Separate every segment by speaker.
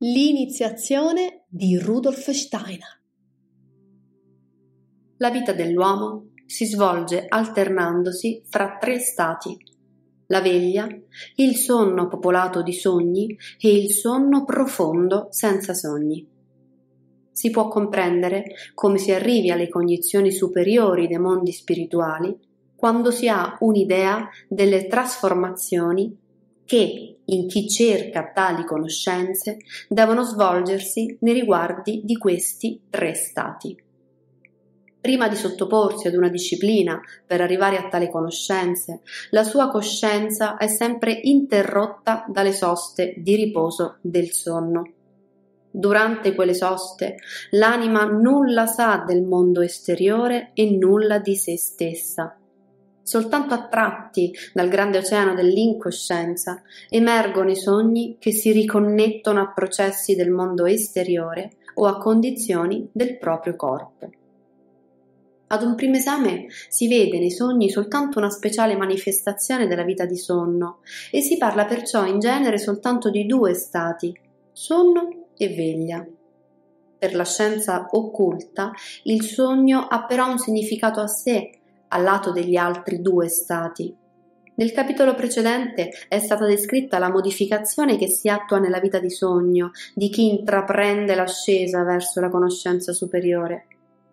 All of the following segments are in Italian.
Speaker 1: L'iniziazione di Rudolf Steiner. La vita dell'uomo si svolge alternandosi fra tre stati: la veglia, il sonno popolato di sogni e il sonno profondo senza sogni. Si può comprendere come si arrivi alle cognizioni superiori dei mondi spirituali quando si ha un'idea delle trasformazioni che in chi cerca tali conoscenze devono svolgersi nei riguardi di questi tre stati. Prima di sottoporsi ad una disciplina per arrivare a tali conoscenze, la sua coscienza è sempre interrotta dalle soste di riposo del sonno. Durante quelle soste l'anima nulla sa del mondo esteriore e nulla di se stessa soltanto attratti dal grande oceano dell'incoscienza, emergono i sogni che si riconnettono a processi del mondo esteriore o a condizioni del proprio corpo. Ad un primo esame si vede nei sogni soltanto una speciale manifestazione della vita di sonno e si parla perciò in genere soltanto di due stati, sonno e veglia. Per la scienza occulta il sogno ha però un significato a sé al lato degli altri due stati. Nel capitolo precedente è stata descritta la modificazione che si attua nella vita di sogno di chi intraprende l'ascesa verso la conoscenza superiore.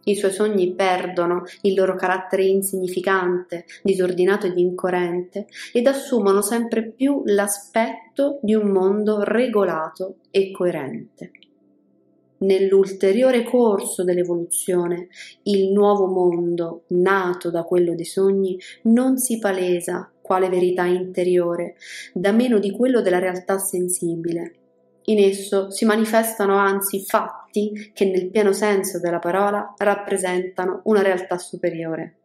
Speaker 1: I suoi sogni perdono il loro carattere insignificante, disordinato ed incoerente ed assumono sempre più l'aspetto di un mondo regolato e coerente nell'ulteriore corso dell'evoluzione, il nuovo mondo, nato da quello dei sogni, non si palesa quale verità interiore, da meno di quello della realtà sensibile. In esso si manifestano anzi fatti che nel pieno senso della parola rappresentano una realtà superiore.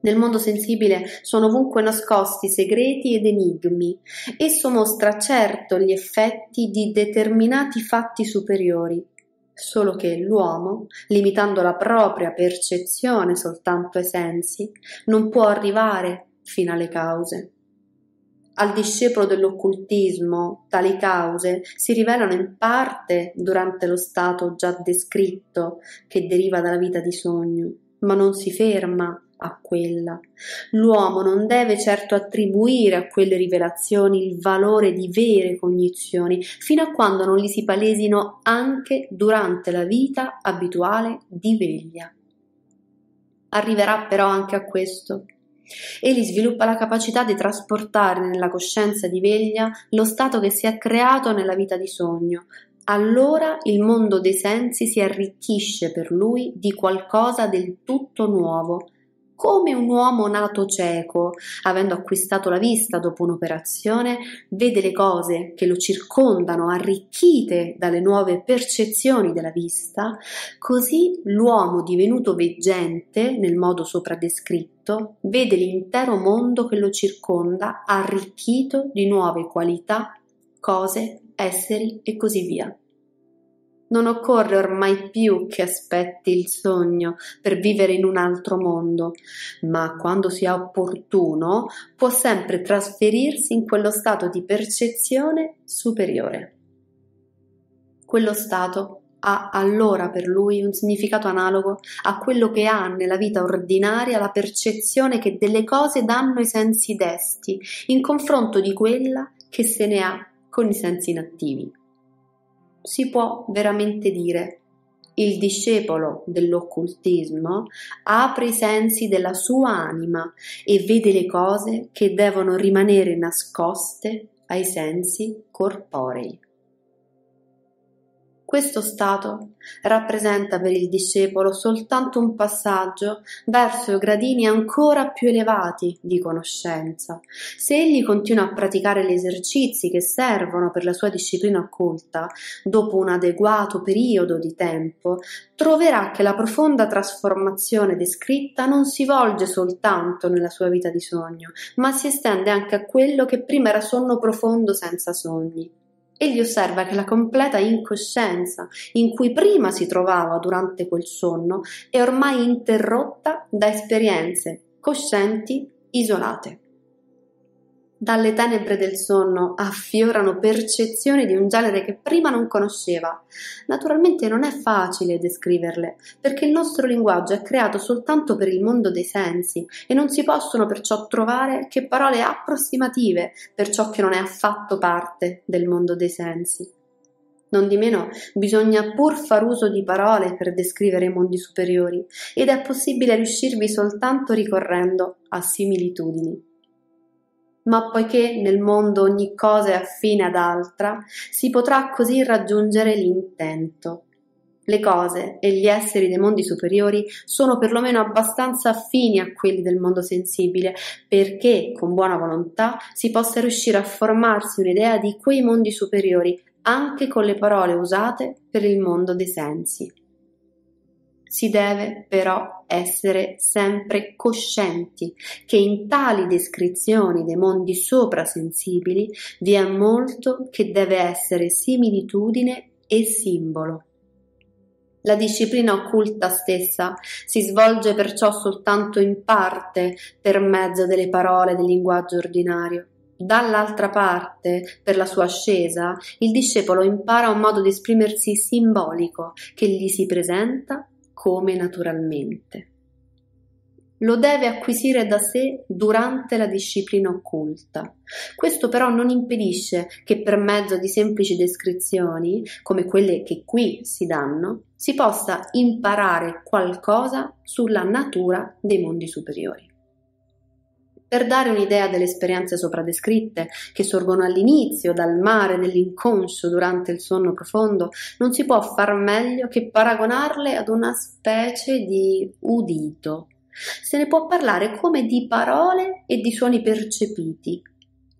Speaker 1: Nel mondo sensibile sono ovunque nascosti segreti ed enigmi. Esso mostra certo gli effetti di determinati fatti superiori, solo che l'uomo, limitando la propria percezione soltanto ai sensi, non può arrivare fino alle cause. Al discepolo dell'occultismo tali cause si rivelano in parte durante lo stato già descritto che deriva dalla vita di sogno, ma non si ferma a quella. L'uomo non deve certo attribuire a quelle rivelazioni il valore di vere cognizioni, fino a quando non li si palesino anche durante la vita abituale di veglia. Arriverà però anche a questo. Egli sviluppa la capacità di trasportare nella coscienza di veglia lo stato che si è creato nella vita di sogno, allora il mondo dei sensi si arricchisce per lui di qualcosa del tutto nuovo, come un uomo nato cieco, avendo acquistato la vista dopo un'operazione, vede le cose che lo circondano arricchite dalle nuove percezioni della vista, così l'uomo divenuto veggente nel modo sopra descritto vede l'intero mondo che lo circonda arricchito di nuove qualità, cose, esseri e così via. Non occorre ormai più che aspetti il sogno per vivere in un altro mondo, ma quando sia opportuno può sempre trasferirsi in quello stato di percezione superiore. Quello stato ha allora per lui un significato analogo a quello che ha nella vita ordinaria la percezione che delle cose danno i sensi desti, in confronto di quella che se ne ha con i sensi inattivi si può veramente dire il discepolo dell'occultismo apre i sensi della sua anima e vede le cose che devono rimanere nascoste ai sensi corporei. Questo stato rappresenta per il discepolo soltanto un passaggio verso gradini ancora più elevati di conoscenza. Se egli continua a praticare gli esercizi che servono per la sua disciplina occulta, dopo un adeguato periodo di tempo, troverà che la profonda trasformazione descritta non si volge soltanto nella sua vita di sogno, ma si estende anche a quello che prima era sonno profondo senza sogni. Egli osserva che la completa incoscienza in cui prima si trovava durante quel sonno è ormai interrotta da esperienze coscienti isolate. Dalle tenebre del sonno affiorano percezioni di un genere che prima non conosceva. Naturalmente non è facile descriverle, perché il nostro linguaggio è creato soltanto per il mondo dei sensi e non si possono perciò trovare che parole approssimative per ciò che non è affatto parte del mondo dei sensi. Non di meno bisogna pur far uso di parole per descrivere i mondi superiori ed è possibile riuscirvi soltanto ricorrendo a similitudini ma poiché nel mondo ogni cosa è affine ad altra, si potrà così raggiungere l'intento. Le cose e gli esseri dei mondi superiori sono perlomeno abbastanza affini a quelli del mondo sensibile perché, con buona volontà, si possa riuscire a formarsi un'idea di quei mondi superiori anche con le parole usate per il mondo dei sensi. Si deve però essere sempre coscienti che in tali descrizioni dei mondi soprasensibili vi è molto che deve essere similitudine e simbolo. La disciplina occulta stessa si svolge perciò soltanto in parte per mezzo delle parole del linguaggio ordinario. Dall'altra parte, per la sua ascesa, il discepolo impara un modo di esprimersi simbolico che gli si presenta come naturalmente. Lo deve acquisire da sé durante la disciplina occulta. Questo però non impedisce che per mezzo di semplici descrizioni, come quelle che qui si danno, si possa imparare qualcosa sulla natura dei mondi superiori. Per dare un'idea delle esperienze sopra descritte, che sorgono all'inizio dal mare dell'inconscio durante il sonno profondo, non si può far meglio che paragonarle ad una specie di udito. Se ne può parlare come di parole e di suoni percepiti,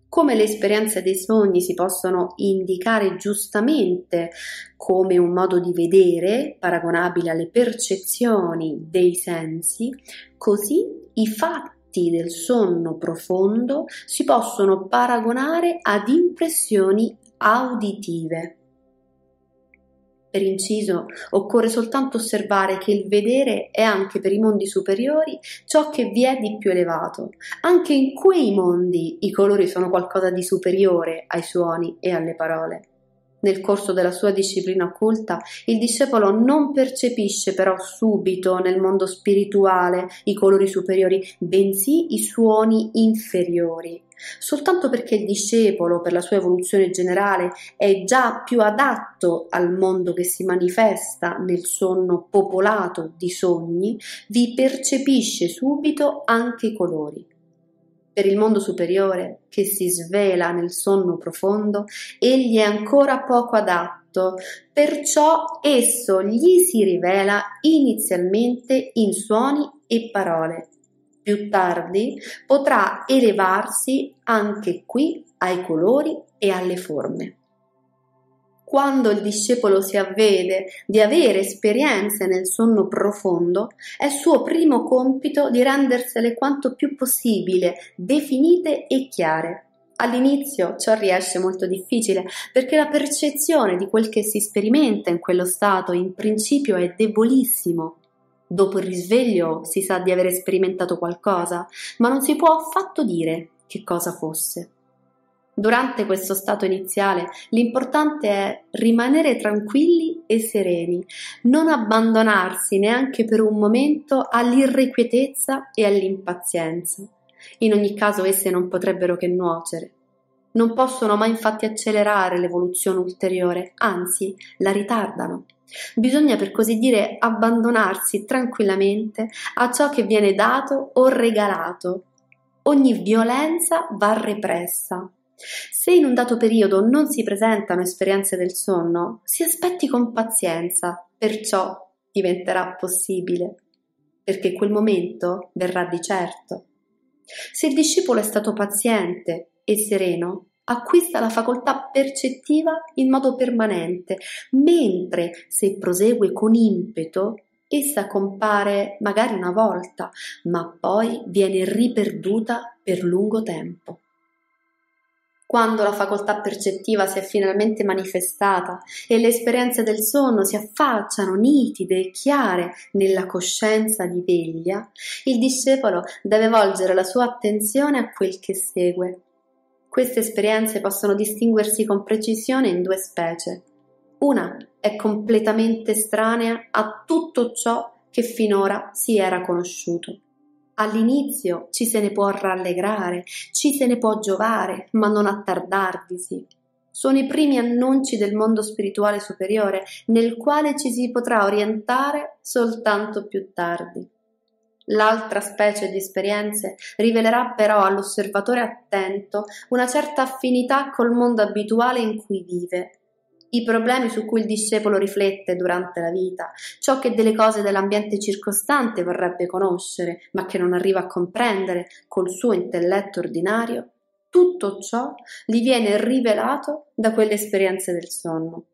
Speaker 1: come le esperienze dei sogni si possono indicare giustamente come un modo di vedere paragonabile alle percezioni dei sensi, così i fatti effetti del sonno profondo si possono paragonare ad impressioni auditive. Per inciso, occorre soltanto osservare che il vedere è anche per i mondi superiori ciò che vi è di più elevato. Anche in quei mondi i colori sono qualcosa di superiore ai suoni e alle parole. Nel corso della sua disciplina occulta, il discepolo non percepisce però subito nel mondo spirituale i colori superiori, bensì i suoni inferiori. Soltanto perché il discepolo, per la sua evoluzione generale, è già più adatto al mondo che si manifesta nel sonno popolato di sogni, vi percepisce subito anche i colori per il mondo superiore che si svela nel sonno profondo, egli è ancora poco adatto, perciò esso gli si rivela inizialmente in suoni e parole. Più tardi potrà elevarsi anche qui ai colori e alle forme. Quando il discepolo si avvede di avere esperienze nel sonno profondo, è suo primo compito di rendersele quanto più possibile definite e chiare. All'inizio ciò riesce molto difficile perché la percezione di quel che si sperimenta in quello stato in principio è debolissimo. Dopo il risveglio si sa di aver sperimentato qualcosa, ma non si può affatto dire che cosa fosse. Durante questo stato iniziale l'importante è rimanere tranquilli e sereni, non abbandonarsi neanche per un momento all'irrequietezza e all'impazienza. In ogni caso esse non potrebbero che nuocere. Non possono mai infatti accelerare l'evoluzione ulteriore, anzi la ritardano. Bisogna per così dire abbandonarsi tranquillamente a ciò che viene dato o regalato. Ogni violenza va repressa, se in un dato periodo non si presentano esperienze del sonno, si aspetti con pazienza, perciò diventerà possibile, perché quel momento verrà di certo. Se il discepolo è stato paziente e sereno, acquista la facoltà percettiva in modo permanente, mentre se prosegue con impeto, essa compare magari una volta, ma poi viene riperduta per lungo tempo. Quando la facoltà percettiva si è finalmente manifestata e le esperienze del sonno si affacciano nitide e chiare nella coscienza di veglia, il discepolo deve volgere la sua attenzione a quel che segue. Queste esperienze possono distinguersi con precisione in due specie. Una è completamente estranea a tutto ciò che finora si era conosciuto. All'inizio ci se ne può rallegrare, ci se ne può giovare, ma non attardarvisi. Sono i primi annunci del mondo spirituale superiore, nel quale ci si potrà orientare soltanto più tardi. L'altra specie di esperienze rivelerà però all'osservatore attento una certa affinità col mondo abituale in cui vive i problemi su cui il discepolo riflette durante la vita, ciò che delle cose dell'ambiente circostante vorrebbe conoscere, ma che non arriva a comprendere col suo intelletto ordinario, tutto ciò gli viene rivelato da quelle esperienze del sonno.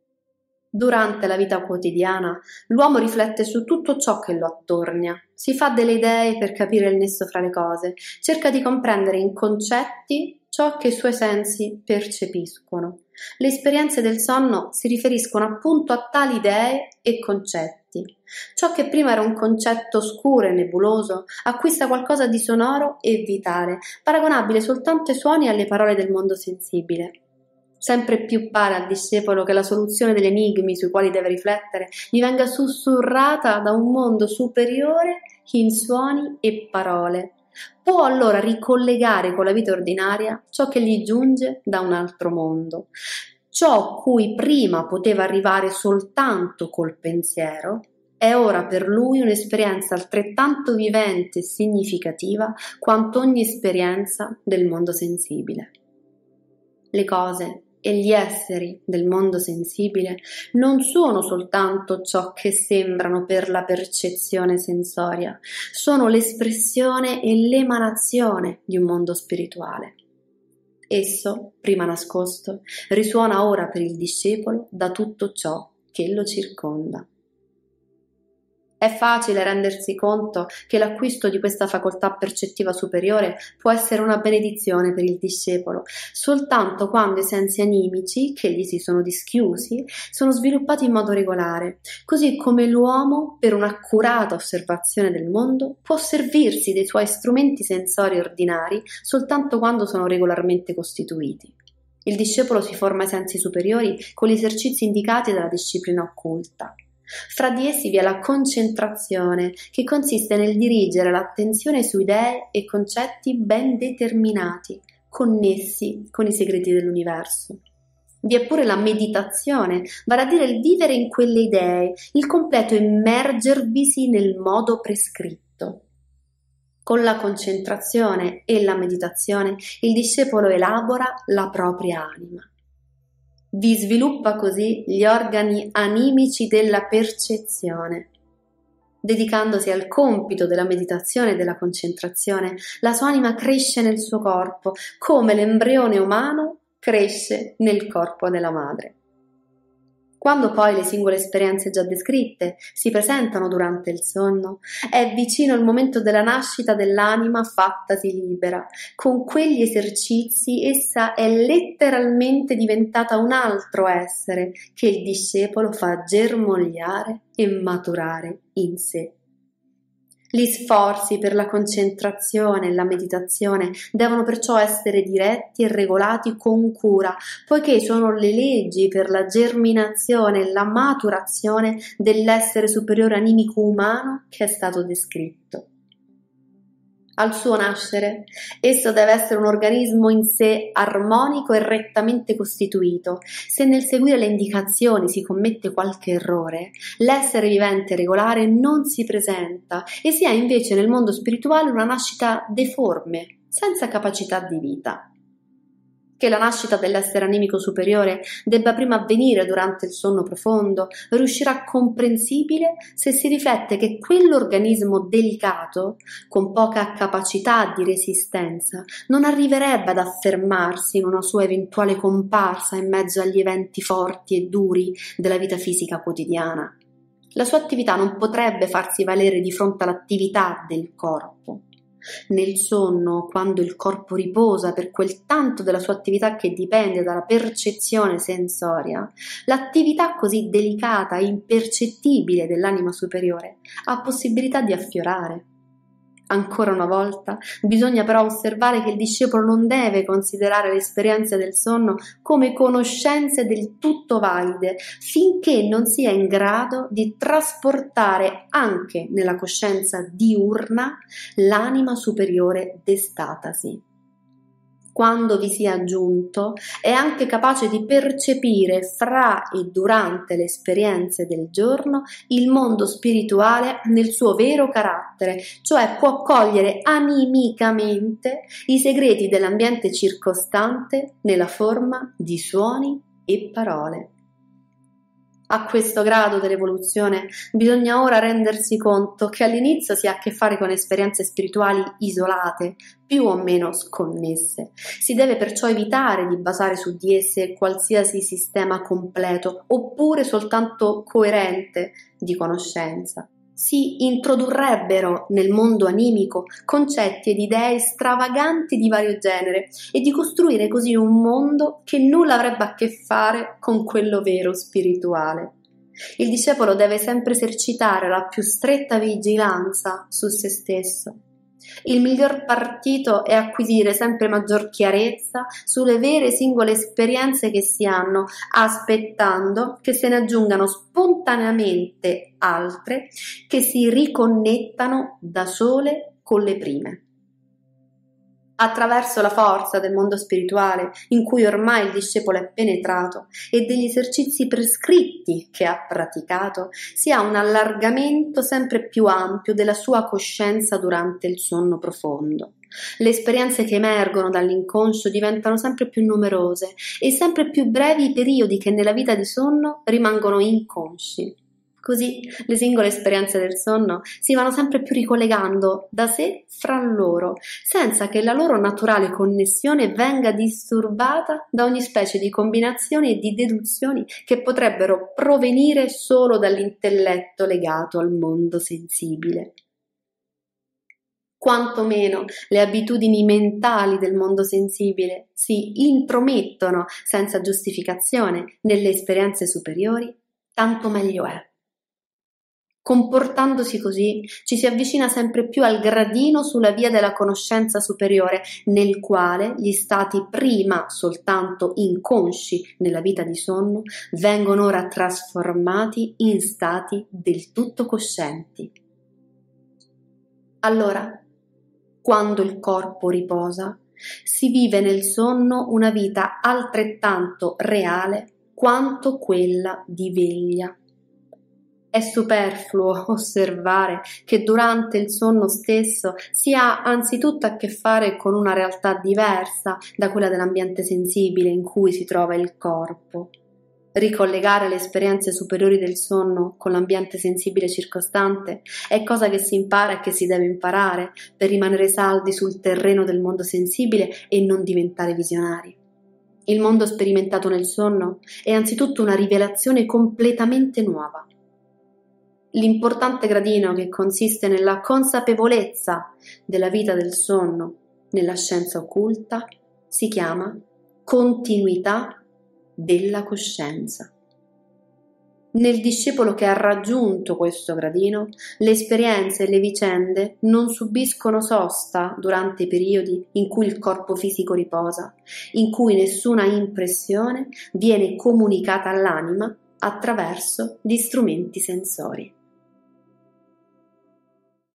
Speaker 1: Durante la vita quotidiana l'uomo riflette su tutto ciò che lo attornia, si fa delle idee per capire il nesso fra le cose, cerca di comprendere in concetti ciò che i suoi sensi percepiscono. Le esperienze del sonno si riferiscono appunto a tali idee e concetti. Ciò che prima era un concetto oscuro e nebuloso acquista qualcosa di sonoro e vitale, paragonabile soltanto ai suoni e alle parole del mondo sensibile. Sempre più pare al discepolo che la soluzione degli enigmi sui quali deve riflettere gli venga sussurrata da un mondo superiore in suoni e parole. Può allora ricollegare con la vita ordinaria ciò che gli giunge da un altro mondo. Ciò cui prima poteva arrivare soltanto col pensiero, è ora per lui un'esperienza altrettanto vivente e significativa quanto ogni esperienza del mondo sensibile. Le cose e gli esseri del mondo sensibile non sono soltanto ciò che sembrano per la percezione sensoria, sono l'espressione e l'emanazione di un mondo spirituale. Esso, prima nascosto, risuona ora per il discepolo da tutto ciò che lo circonda. È facile rendersi conto che l'acquisto di questa facoltà percettiva superiore può essere una benedizione per il discepolo, soltanto quando i sensi animici, che gli si sono dischiusi, sono sviluppati in modo regolare, così come l'uomo, per un'accurata osservazione del mondo, può servirsi dei suoi strumenti sensori ordinari soltanto quando sono regolarmente costituiti. Il discepolo si forma ai sensi superiori con gli esercizi indicati dalla disciplina occulta. Fra di essi vi è la concentrazione, che consiste nel dirigere l'attenzione su idee e concetti ben determinati, connessi con i segreti dell'universo. Vi è pure la meditazione, vale a dire il vivere in quelle idee, il completo immergervisi nel modo prescritto. Con la concentrazione e la meditazione il discepolo elabora la propria anima. Vi sviluppa così gli organi animici della percezione. Dedicandosi al compito della meditazione e della concentrazione, la sua anima cresce nel suo corpo, come l'embrione umano cresce nel corpo della madre. Quando poi le singole esperienze già descritte si presentano durante il sonno, è vicino il momento della nascita dell'anima fattasi libera. Con quegli esercizi essa è letteralmente diventata un altro essere che il discepolo fa germogliare e maturare in sé. Gli sforzi per la concentrazione e la meditazione devono perciò essere diretti e regolati con cura, poiché sono le leggi per la germinazione e la maturazione dell'essere superiore animico umano che è stato descritto al suo nascere. Esso deve essere un organismo in sé armonico e rettamente costituito. Se nel seguire le indicazioni si commette qualche errore, l'essere vivente regolare non si presenta e si ha invece nel mondo spirituale una nascita deforme, senza capacità di vita che la nascita dell'essere animico superiore debba prima avvenire durante il sonno profondo riuscirà comprensibile se si riflette che quell'organismo delicato, con poca capacità di resistenza, non arriverebbe ad affermarsi in una sua eventuale comparsa in mezzo agli eventi forti e duri della vita fisica quotidiana. La sua attività non potrebbe farsi valere di fronte all'attività del corpo nel sonno, quando il corpo riposa per quel tanto della sua attività che dipende dalla percezione sensoria, l'attività così delicata e impercettibile dell'anima superiore ha possibilità di affiorare. Ancora una volta, bisogna però osservare che il discepolo non deve considerare le esperienze del sonno come conoscenze del tutto valide finché non sia in grado di trasportare anche nella coscienza diurna l'anima superiore destatasi quando vi sia giunto, è anche capace di percepire fra e durante le esperienze del giorno il mondo spirituale nel suo vero carattere, cioè può cogliere animicamente i segreti dell'ambiente circostante nella forma di suoni e parole. A questo grado dell'evoluzione bisogna ora rendersi conto che all'inizio si ha a che fare con esperienze spirituali isolate, più o meno sconnesse. Si deve perciò evitare di basare su di esse qualsiasi sistema completo oppure soltanto coerente di conoscenza si introdurrebbero nel mondo animico concetti ed idee stravaganti di vario genere e di costruire così un mondo che nulla avrebbe a che fare con quello vero spirituale. Il discepolo deve sempre esercitare la più stretta vigilanza su se stesso il miglior partito è acquisire sempre maggior chiarezza sulle vere singole esperienze che si hanno, aspettando che se ne aggiungano spontaneamente altre che si riconnettano da sole con le prime attraverso la forza del mondo spirituale in cui ormai il discepolo è penetrato e degli esercizi prescritti che ha praticato, si ha un allargamento sempre più ampio della sua coscienza durante il sonno profondo. Le esperienze che emergono dall'inconscio diventano sempre più numerose e sempre più brevi i periodi che nella vita di sonno rimangono inconsci. Così le singole esperienze del sonno si vanno sempre più ricollegando da sé fra loro, senza che la loro naturale connessione venga disturbata da ogni specie di combinazioni e di deduzioni che potrebbero provenire solo dall'intelletto legato al mondo sensibile. Quanto meno le abitudini mentali del mondo sensibile si intromettono senza giustificazione nelle esperienze superiori, tanto meglio è. Comportandosi così, ci si avvicina sempre più al gradino sulla via della conoscenza superiore, nel quale gli stati prima soltanto inconsci nella vita di sonno vengono ora trasformati in stati del tutto coscienti. Allora, quando il corpo riposa, si vive nel sonno una vita altrettanto reale quanto quella di veglia è superfluo osservare che durante il sonno stesso si ha anzitutto a che fare con una realtà diversa da quella dell'ambiente sensibile in cui si trova il corpo. Ricollegare le esperienze superiori del sonno con l'ambiente sensibile circostante è cosa che si impara e che si deve imparare per rimanere saldi sul terreno del mondo sensibile e non diventare visionari. Il mondo sperimentato nel sonno è anzitutto una rivelazione completamente nuova l'importante gradino che consiste nella consapevolezza della vita del sonno nella scienza occulta si chiama continuità della coscienza. Nel discepolo che ha raggiunto questo gradino, le esperienze e le vicende non subiscono sosta durante i periodi in cui il corpo fisico riposa, in cui nessuna impressione viene comunicata all'anima attraverso gli strumenti sensori.